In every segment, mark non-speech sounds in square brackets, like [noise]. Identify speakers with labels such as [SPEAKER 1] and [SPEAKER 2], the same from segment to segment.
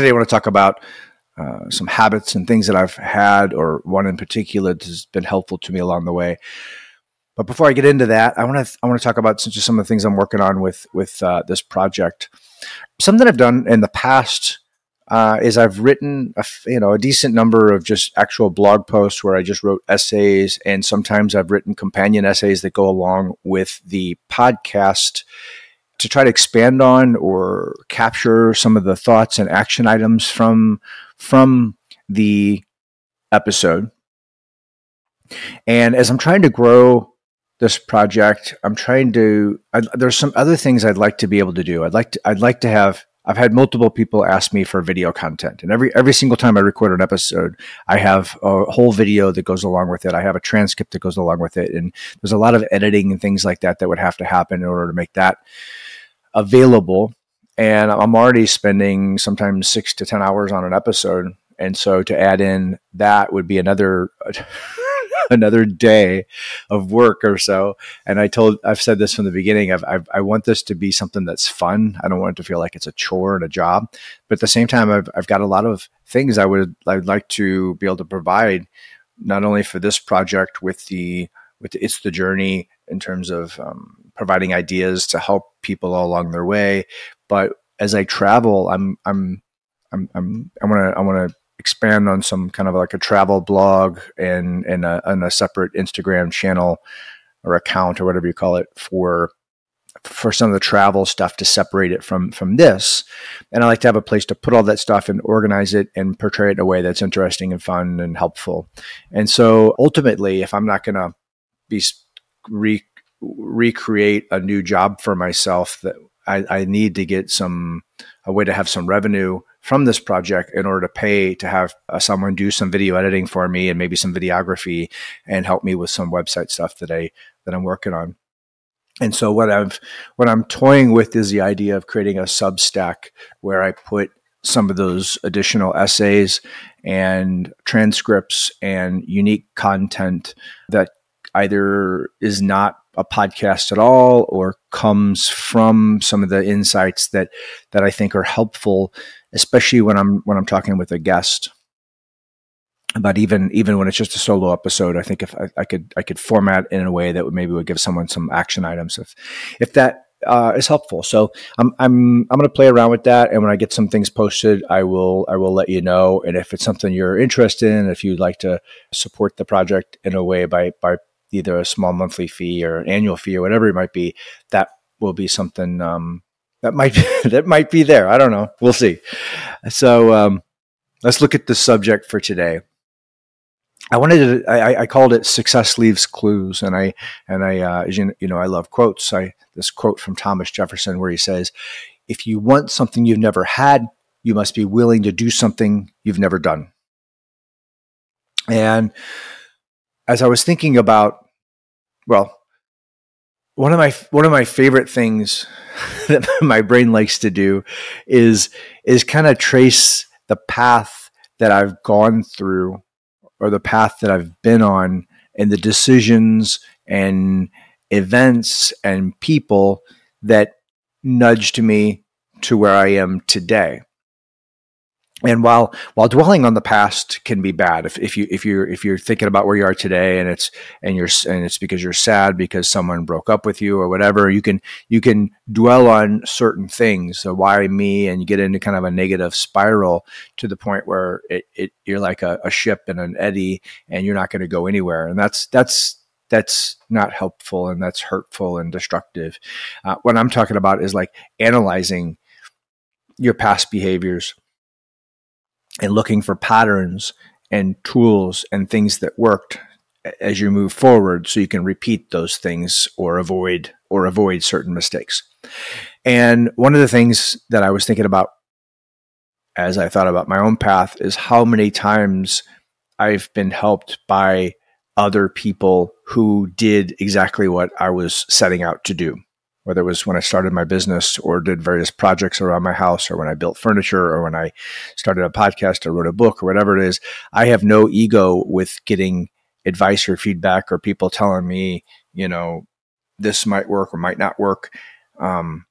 [SPEAKER 1] Today, I want to talk about uh, some habits and things that I've had, or one in particular that has been helpful to me along the way. But before I get into that, I want to I want to talk about just some of the things I'm working on with with uh, this project. Something I've done in the past uh, is I've written a, you know a decent number of just actual blog posts where I just wrote essays, and sometimes I've written companion essays that go along with the podcast to try to expand on or capture some of the thoughts and action items from from the episode. And as I'm trying to grow this project, I'm trying to. I, there's some other things I'd like to be able to do. I'd like to. I'd like to have. I've had multiple people ask me for video content, and every every single time I record an episode, I have a whole video that goes along with it. I have a transcript that goes along with it, and there's a lot of editing and things like that that would have to happen in order to make that available. And I'm already spending sometimes six to 10 hours on an episode. And so to add in that would be another. [laughs] another day of work or so. And I told, I've said this from the beginning. I've, I've, i want this to be something that's fun. I don't want it to feel like it's a chore and a job. But at the same time, I've, I've got a lot of things I would, I'd like to be able to provide, not only for this project with the, with the, it's the journey in terms of um, providing ideas to help people along their way. But as I travel, I'm I'm I'm, I'm I want to I want to expand on some kind of like a travel blog and and a, and a separate Instagram channel or account or whatever you call it for for some of the travel stuff to separate it from from this and i like to have a place to put all that stuff and organize it and portray it in a way that's interesting and fun and helpful and so ultimately if i'm not going to be re- recreate a new job for myself that I, I need to get some a way to have some revenue from this project in order to pay to have uh, someone do some video editing for me and maybe some videography and help me with some website stuff that I that I'm working on. And so what I've what I'm toying with is the idea of creating a Substack where I put some of those additional essays and transcripts and unique content that either is not a podcast at all or comes from some of the insights that that I think are helpful, especially when I'm when I'm talking with a guest. But even even when it's just a solo episode, I think if I, I could I could format in a way that would maybe would give someone some action items if if that uh, is helpful. So I'm I'm I'm going to play around with that, and when I get some things posted, I will I will let you know. And if it's something you're interested in, if you'd like to support the project in a way by by either a small monthly fee or an annual fee or whatever it might be, that will be something um, that might [laughs] that might be there. I don't know. We'll see. So um, let's look at the subject for today. I wanted to. I, I, called it "Success Leaves Clues," and I and I uh, you, you know I love quotes. I this quote from Thomas Jefferson where he says, "If you want something you've never had, you must be willing to do something you've never done." And as I was thinking about, well, one of my one of my favorite things [laughs] that my brain likes to do is is kind of trace the path that I've gone through or the path that I've been on and the decisions and events and people that nudged me to where I am today and while while dwelling on the past can be bad if, if you if you're if you're thinking about where you are today and it's and you're and it's because you're sad because someone broke up with you or whatever you can you can dwell on certain things. So why me? And you get into kind of a negative spiral to the point where it, it you're like a, a ship in an eddy and you're not going to go anywhere. And that's that's that's not helpful and that's hurtful and destructive. Uh, what i'm talking about is like analyzing your past behaviors and looking for patterns and tools and things that worked as you move forward so you can repeat those things or avoid or avoid certain mistakes. And one of the things that I was thinking about as I thought about my own path is how many times I've been helped by other people who did exactly what I was setting out to do whether it was when I started my business or did various projects around my house or when I built furniture or when I started a podcast or wrote a book or whatever it is, I have no ego with getting advice or feedback or people telling me, you know, this might work or might not work. Um,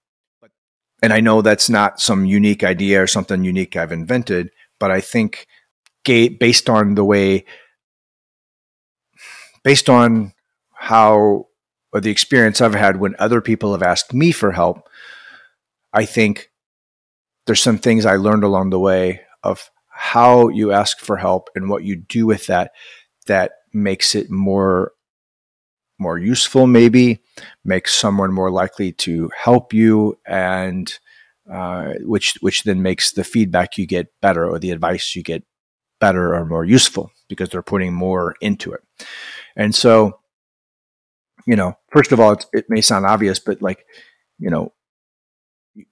[SPEAKER 1] and I know that's not some unique idea or something unique I've invented, but I think based on the way, based on how or the experience I've had when other people have asked me for help, I think there's some things I learned along the way of how you ask for help and what you do with that that makes it more more useful maybe makes someone more likely to help you and uh, which which then makes the feedback you get better or the advice you get better or more useful because they're putting more into it. And so you know first of all it may sound obvious but like you know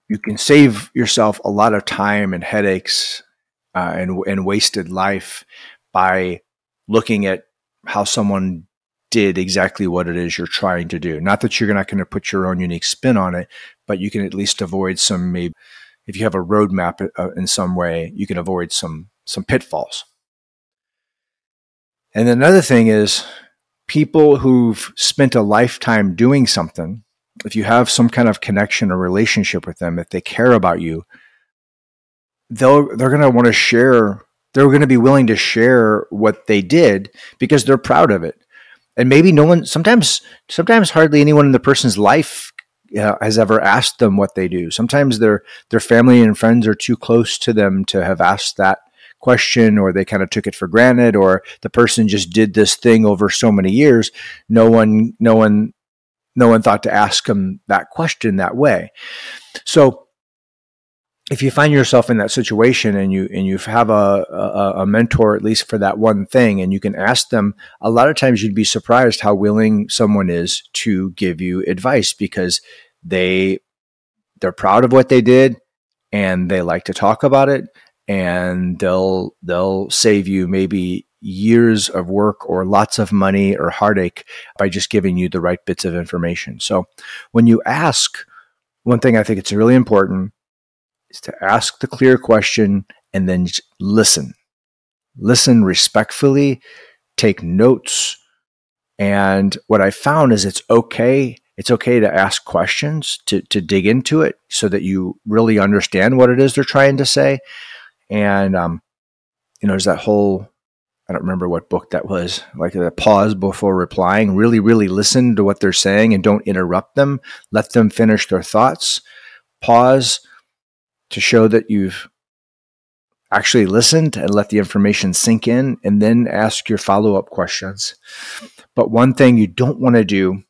[SPEAKER 1] you can save yourself a lot of time and headaches uh, and and wasted life by looking at how someone did exactly what it is you're trying to do. Not that you're not going to put your own unique spin on it, but you can at least avoid some maybe if you have a roadmap uh, in some way, you can avoid some some pitfalls. And another thing is people who've spent a lifetime doing something, if you have some kind of connection or relationship with them, if they care about you, they'll they're going to want to share they're going to be willing to share what they did because they're proud of it. And maybe no one sometimes sometimes hardly anyone in the person's life uh, has ever asked them what they do. Sometimes their their family and friends are too close to them to have asked that question or they kind of took it for granted or the person just did this thing over so many years no one no one no one thought to ask them that question that way. So if you find yourself in that situation and you and you have a, a, a mentor at least for that one thing and you can ask them a lot of times you'd be surprised how willing someone is to give you advice because they they're proud of what they did and they like to talk about it and they'll they'll save you maybe years of work or lots of money or heartache by just giving you the right bits of information so when you ask one thing i think it's really important is to ask the clear question and then listen. Listen respectfully, take notes. And what I found is it's okay. It's okay to ask questions, to, to dig into it so that you really understand what it is they're trying to say. And, um, you know, there's that whole, I don't remember what book that was, like a pause before replying. Really, really listen to what they're saying and don't interrupt them. Let them finish their thoughts. Pause to show that you've actually listened and let the information sink in and then ask your follow up questions. But one thing you don't want to do,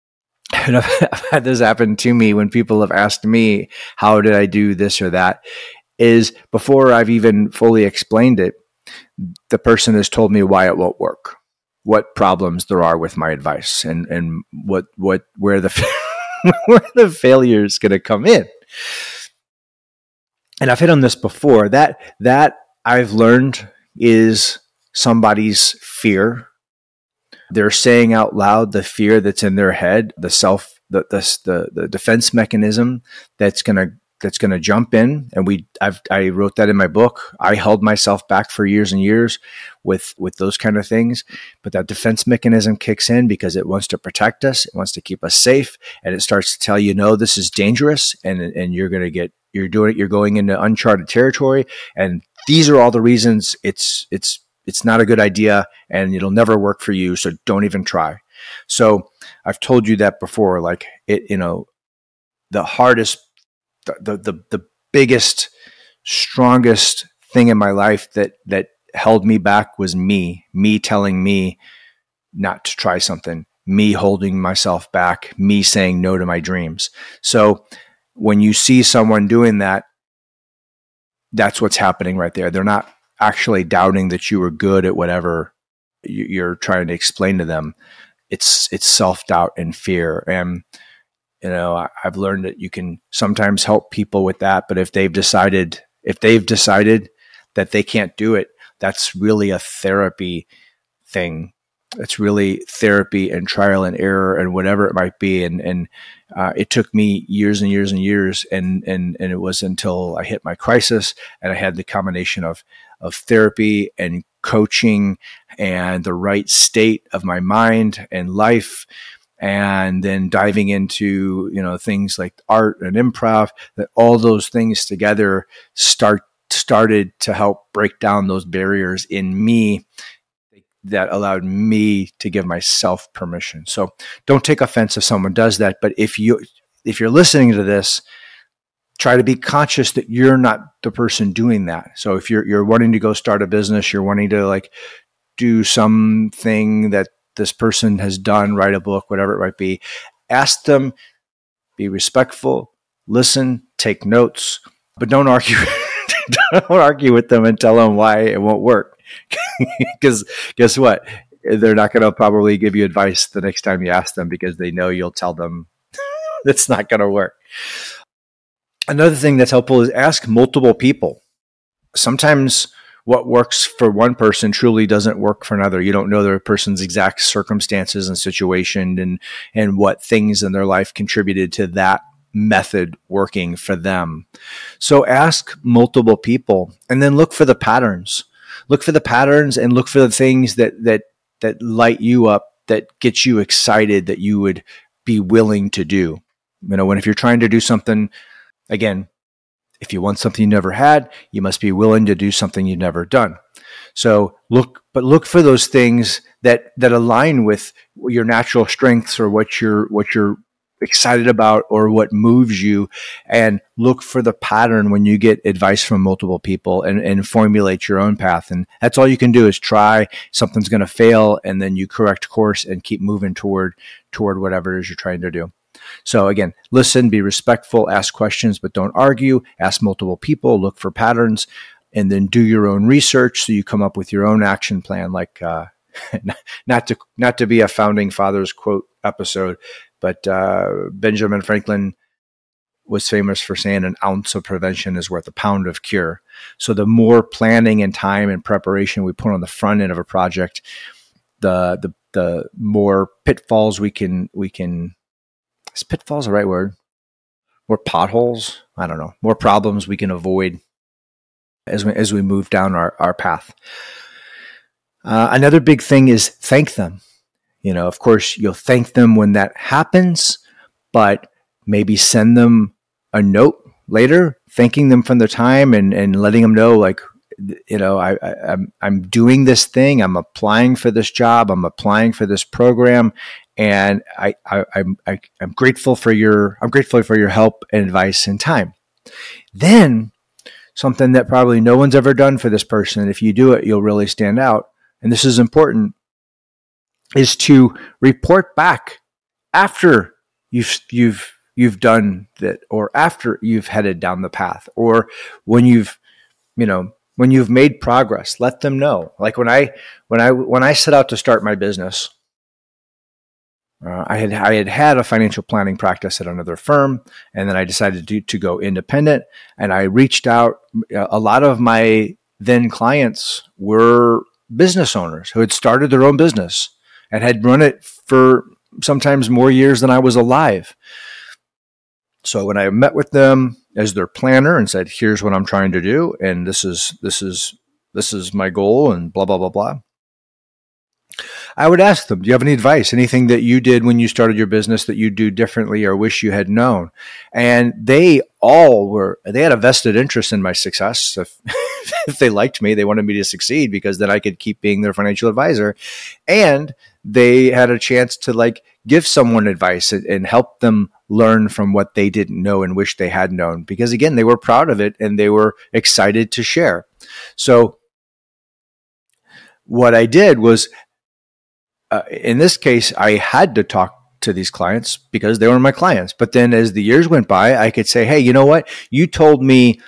[SPEAKER 1] [laughs] and I've, had this happen to me when people have asked me, how did I do this or that, is before I've even fully explained it, the person has told me why it won't work, what problems there are with my advice, and, and what, what, where the, [laughs] where the failure is going to come in and I've hit on this before that that I've learned is somebody's fear. They're saying out loud the fear that's in their head, the self, the the the, the defense mechanism that's gonna that's going to jump in and we I've, i wrote that in my book. I held myself back for years and years with with those kind of things but that defense mechanism kicks in because it wants to protect us it wants to keep us safe and it starts to tell you no this is dangerous and and you're going to get you're doing it you're going into uncharted territory and these are all the reasons it's it's it's not a good idea and it'll never work for you so don't even try. So i've told you that before like it you know the hardest the, the, the biggest, strongest thing in my life that, that held me back was me, me telling me not to try something, me holding myself back, me saying no to my dreams. So when you see someone doing that, that's what's happening right there. They're not actually doubting that you were good at whatever you're trying to explain to them. It's it's self doubt and fear, and you know I, have learned that you can sometimes help people with that but if they've decided if they've decided that they can't do it that's really a therapy thing. It's really therapy and trial and error and whatever it might be. And and uh, it took me years and years and years and and and it was until I hit my crisis and I had the combination of of therapy and coaching and the right state of my mind and life and then diving into you know things like art and improv that all those things together start started to help break down those barriers in me that allowed me to give myself permission. So don't take offense if someone does that but if you if you're listening to this try to be conscious that you're not the person doing that. So if you're you're wanting to go start a business you're wanting to like do something that this person has done, write a book, whatever it might be. Ask them, be respectful, listen, take notes, but don't argue. [laughs] don't argue with them and tell them why it won't work. [laughs] Because guess what? They're not going to probably give you advice the next time you ask them because they know you'll tell them [laughs] it's not going to work. Another thing that's helpful is ask multiple people. Sometimes what works for one person truly doesn't work for another. You don't know the person's exact circumstances and situation and and what things in their life contributed to that method working for them. So ask multiple people and then look for the patterns. Look for the patterns and look for the things that that that light you up that get you excited that you would be willing to do. You know, when if you're trying to do something again, if you want something you never had, you must be willing to do something you've never done. So look, but look for those things that that align with your natural strengths or what you're what you're excited about or what moves you. And look for the pattern when you get advice from multiple people and, and formulate your own path. And that's all you can do is try. Something's going to fail and then you correct course and keep moving toward toward whatever it is you're trying to do so again, listen, be respectful, ask questions, but don't argue. Ask multiple people, look for patterns, and then do your own research so you come up with your own action plan. Like uh, [laughs] not to not to be a founding fathers quote episode, but uh, Benjamin Franklin was famous for saying an ounce of prevention is worth a pound of cure. So the more planning and time and preparation we put on the front end of a project, the the the more pitfalls we can we can is pitfalls the right word? More potholes? I don't know. More problems we can avoid as we as we move down our, our path. Uh, another big thing is thank them. You know, of course, you'll thank them when that happens, but maybe send them a note later, thanking them from their time and, and letting them know, like, you know, I, I, I'm I'm doing this thing. I'm applying for this job. I'm applying for this program, and I, I, I'm I, I'm grateful for your I'm grateful for your help and advice and time. Then something that probably no one's ever done for this person. If you do it, you'll really stand out. And this is important is to report back after you've you've you've done that or after you've headed down the path or when you've you know when you've made progress let them know like when i when i when i set out to start my business uh, I had I had had a financial planning practice at another firm, and then I decided to to go independent. And I reached out. A lot of my then clients were business owners who had started their own business and had run it for sometimes more years than I was alive. So when I met with them as their planner and said, "Here's what I'm trying to do, and this is this is this is my goal," and blah blah blah blah I would ask them, do you have any advice? Anything that you did when you started your business that you do differently or wish you had known? And they all were, they had a vested interest in my success. [laughs] If, if they liked me, they wanted me to succeed because then I could keep being their financial advisor. And they had a chance to like give someone advice and, and help them learn from what they didn't know and wish they had known because again, they were proud of it and they were excited to share. So what I did was uh, in this case, I had to talk to these clients because they were my clients. But then as the years went by, I could say, hey, you know what? You told me,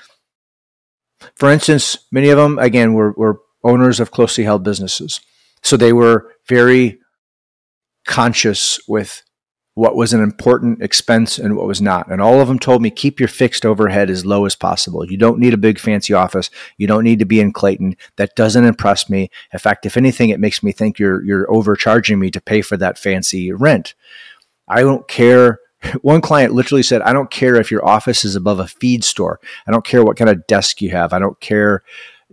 [SPEAKER 1] for instance, many of them, again, were, were owners of closely held businesses. So they were very conscious with what was an important expense and what was not. And all of them told me keep your fixed overhead as low as possible. You don't need a big fancy office. You don't need to be in Clayton. That doesn't impress me. In fact, if anything, it makes me think you're you're overcharging me to pay for that fancy rent. I don't care. [laughs] One client literally said, I don't care if your office is above a feed store. I don't care what kind of desk you have. I don't care.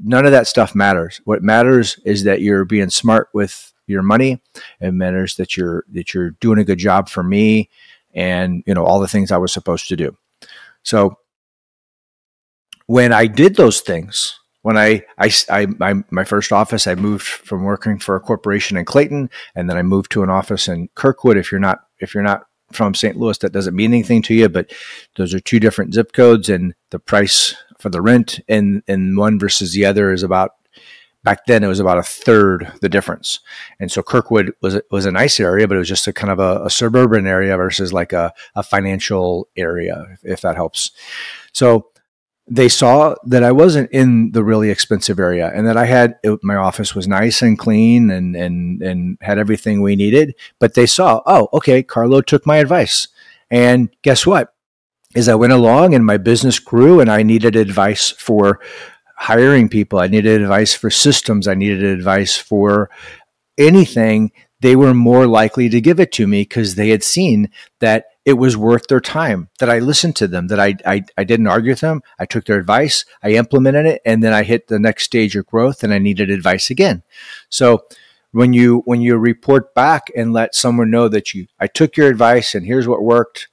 [SPEAKER 1] None of that stuff matters. What matters is that you're being smart with your money. It matters that you're that you're doing a good job for me, and you know all the things I was supposed to do. So when I did those things, when I, I, I, I, my first office, I moved from working for a corporation in Clayton, and then I moved to an office in Kirkwood. If you're not, if you're not from St. Louis, that doesn't mean anything to you, but those are two different zip codes, and the price for the rent in in one versus the other is about back then it was about a third the difference. And so Kirkwood was was a nice area, but it was just a kind of a, a suburban area versus like a, a financial area, if, if that helps. So they saw that I wasn't in the really expensive area and that I had it, my office was nice and clean and and and had everything we needed. But they saw, oh, okay, Carlo took my advice, and guess what? As I went along and my business grew, and I needed advice for hiring people, I needed advice for systems, I needed advice for anything. They were more likely to give it to me because they had seen that it was worth their time that I listened to them, that I, I, I didn't argue with them. I took their advice, I implemented it, and then I hit the next stage of growth and I needed advice again. So when you when you report back and let someone know that you I took your advice and here's what worked,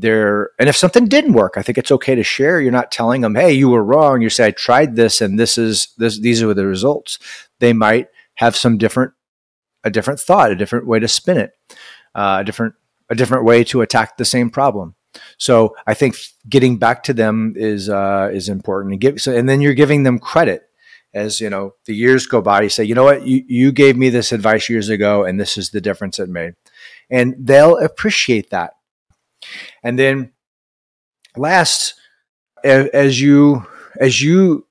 [SPEAKER 1] there and if something didn't work, I think it's okay to share. You're not telling them, hey, you were wrong. You say I tried this and this is this these are the results. They might have some different a different thought, a different way to spin it, uh, a different a different way to attack the same problem. So I think getting back to them is uh, is important. And give so, and then you're giving them credit as you know the years go by. You say, you know what, you you gave me this advice years ago, and this is the difference it made, and they'll appreciate that. And then last, as you as you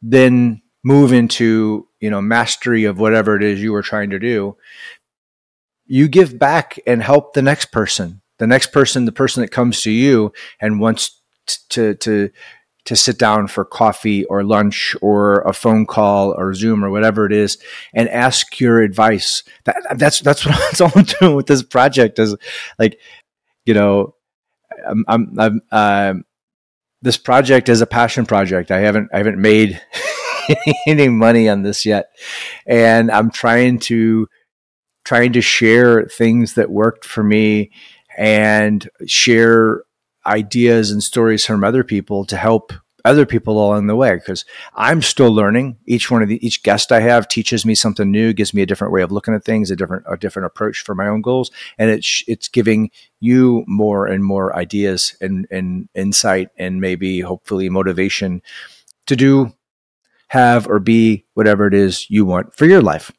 [SPEAKER 1] then move into you know mastery of whatever it is you were trying to do you give back and help the next person, the next person, the person that comes to you and wants to, to, to sit down for coffee or lunch or a phone call or Zoom or whatever it is and ask your advice. That, that's, that's [laughs] what that's all I'm doing with this project is like, you know, I'm, I'm, I'm uh, this project is a passion project. I haven't, I haven't made [laughs] any money on this yet. And I'm trying to, trying to share things that worked for me and share ideas and stories from other people to help other people along the way because I'm still learning. Each one of the each guest I have teaches me something new, gives me a different way of looking at things, a different a different approach for my own goals, and it's it's giving you more and more ideas and and insight and maybe hopefully motivation to do, have or be whatever it is you want for your life.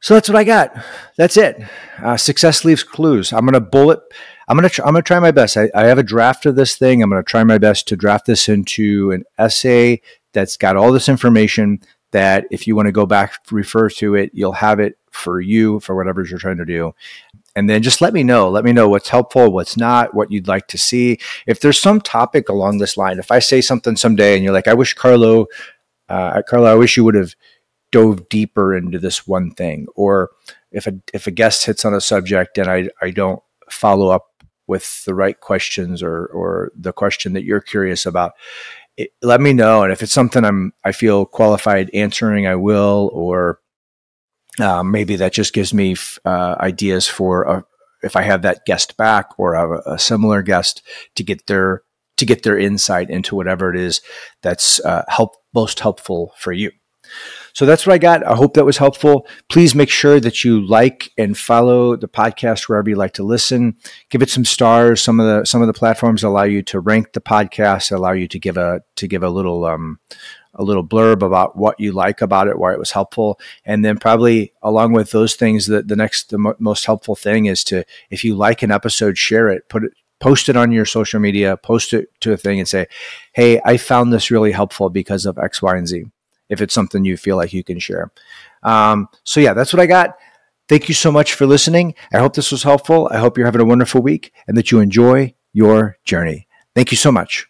[SPEAKER 1] So that's what I got. That's it. Uh, success leaves clues. I'm gonna bullet. I'm gonna. Tr- I'm gonna try my best. I, I have a draft of this thing. I'm gonna try my best to draft this into an essay that's got all this information. That if you want to go back refer to it, you'll have it for you for whatever you're trying to do. And then just let me know. Let me know what's helpful, what's not, what you'd like to see. If there's some topic along this line, if I say something someday and you're like, I wish Carlo, uh, Carlo, I wish you would have dove deeper into this one thing or if a if a guest hits on a subject and I I don't follow up with the right questions or or the question that you're curious about it, let me know and if it's something I'm I feel qualified answering I will or uh, maybe that just gives me uh, ideas for a, if I have that guest back or a, a, similar guest to get their to get their insight into whatever it is that's uh, help most helpful for you. So that's what I got. I hope that was helpful. Please make sure that you like and follow the podcast wherever you like to listen. Give it some stars. Some of the some of the platforms allow you to rank the podcast, allow you to give a to give a little um, a little blurb about what you like about it, why it was helpful, and then probably along with those things, that the next the mo- most helpful thing is to if you like an episode, share it, put it post it on your social media, post it to a thing and say, Hey, I found this really helpful because of X, Y, and Z if it's something you feel like you can share. Um, so, yeah, that's what I got. Thank you so much for listening. I hope this was helpful. I hope you're having a wonderful week and that you enjoy your journey. Thank you so much.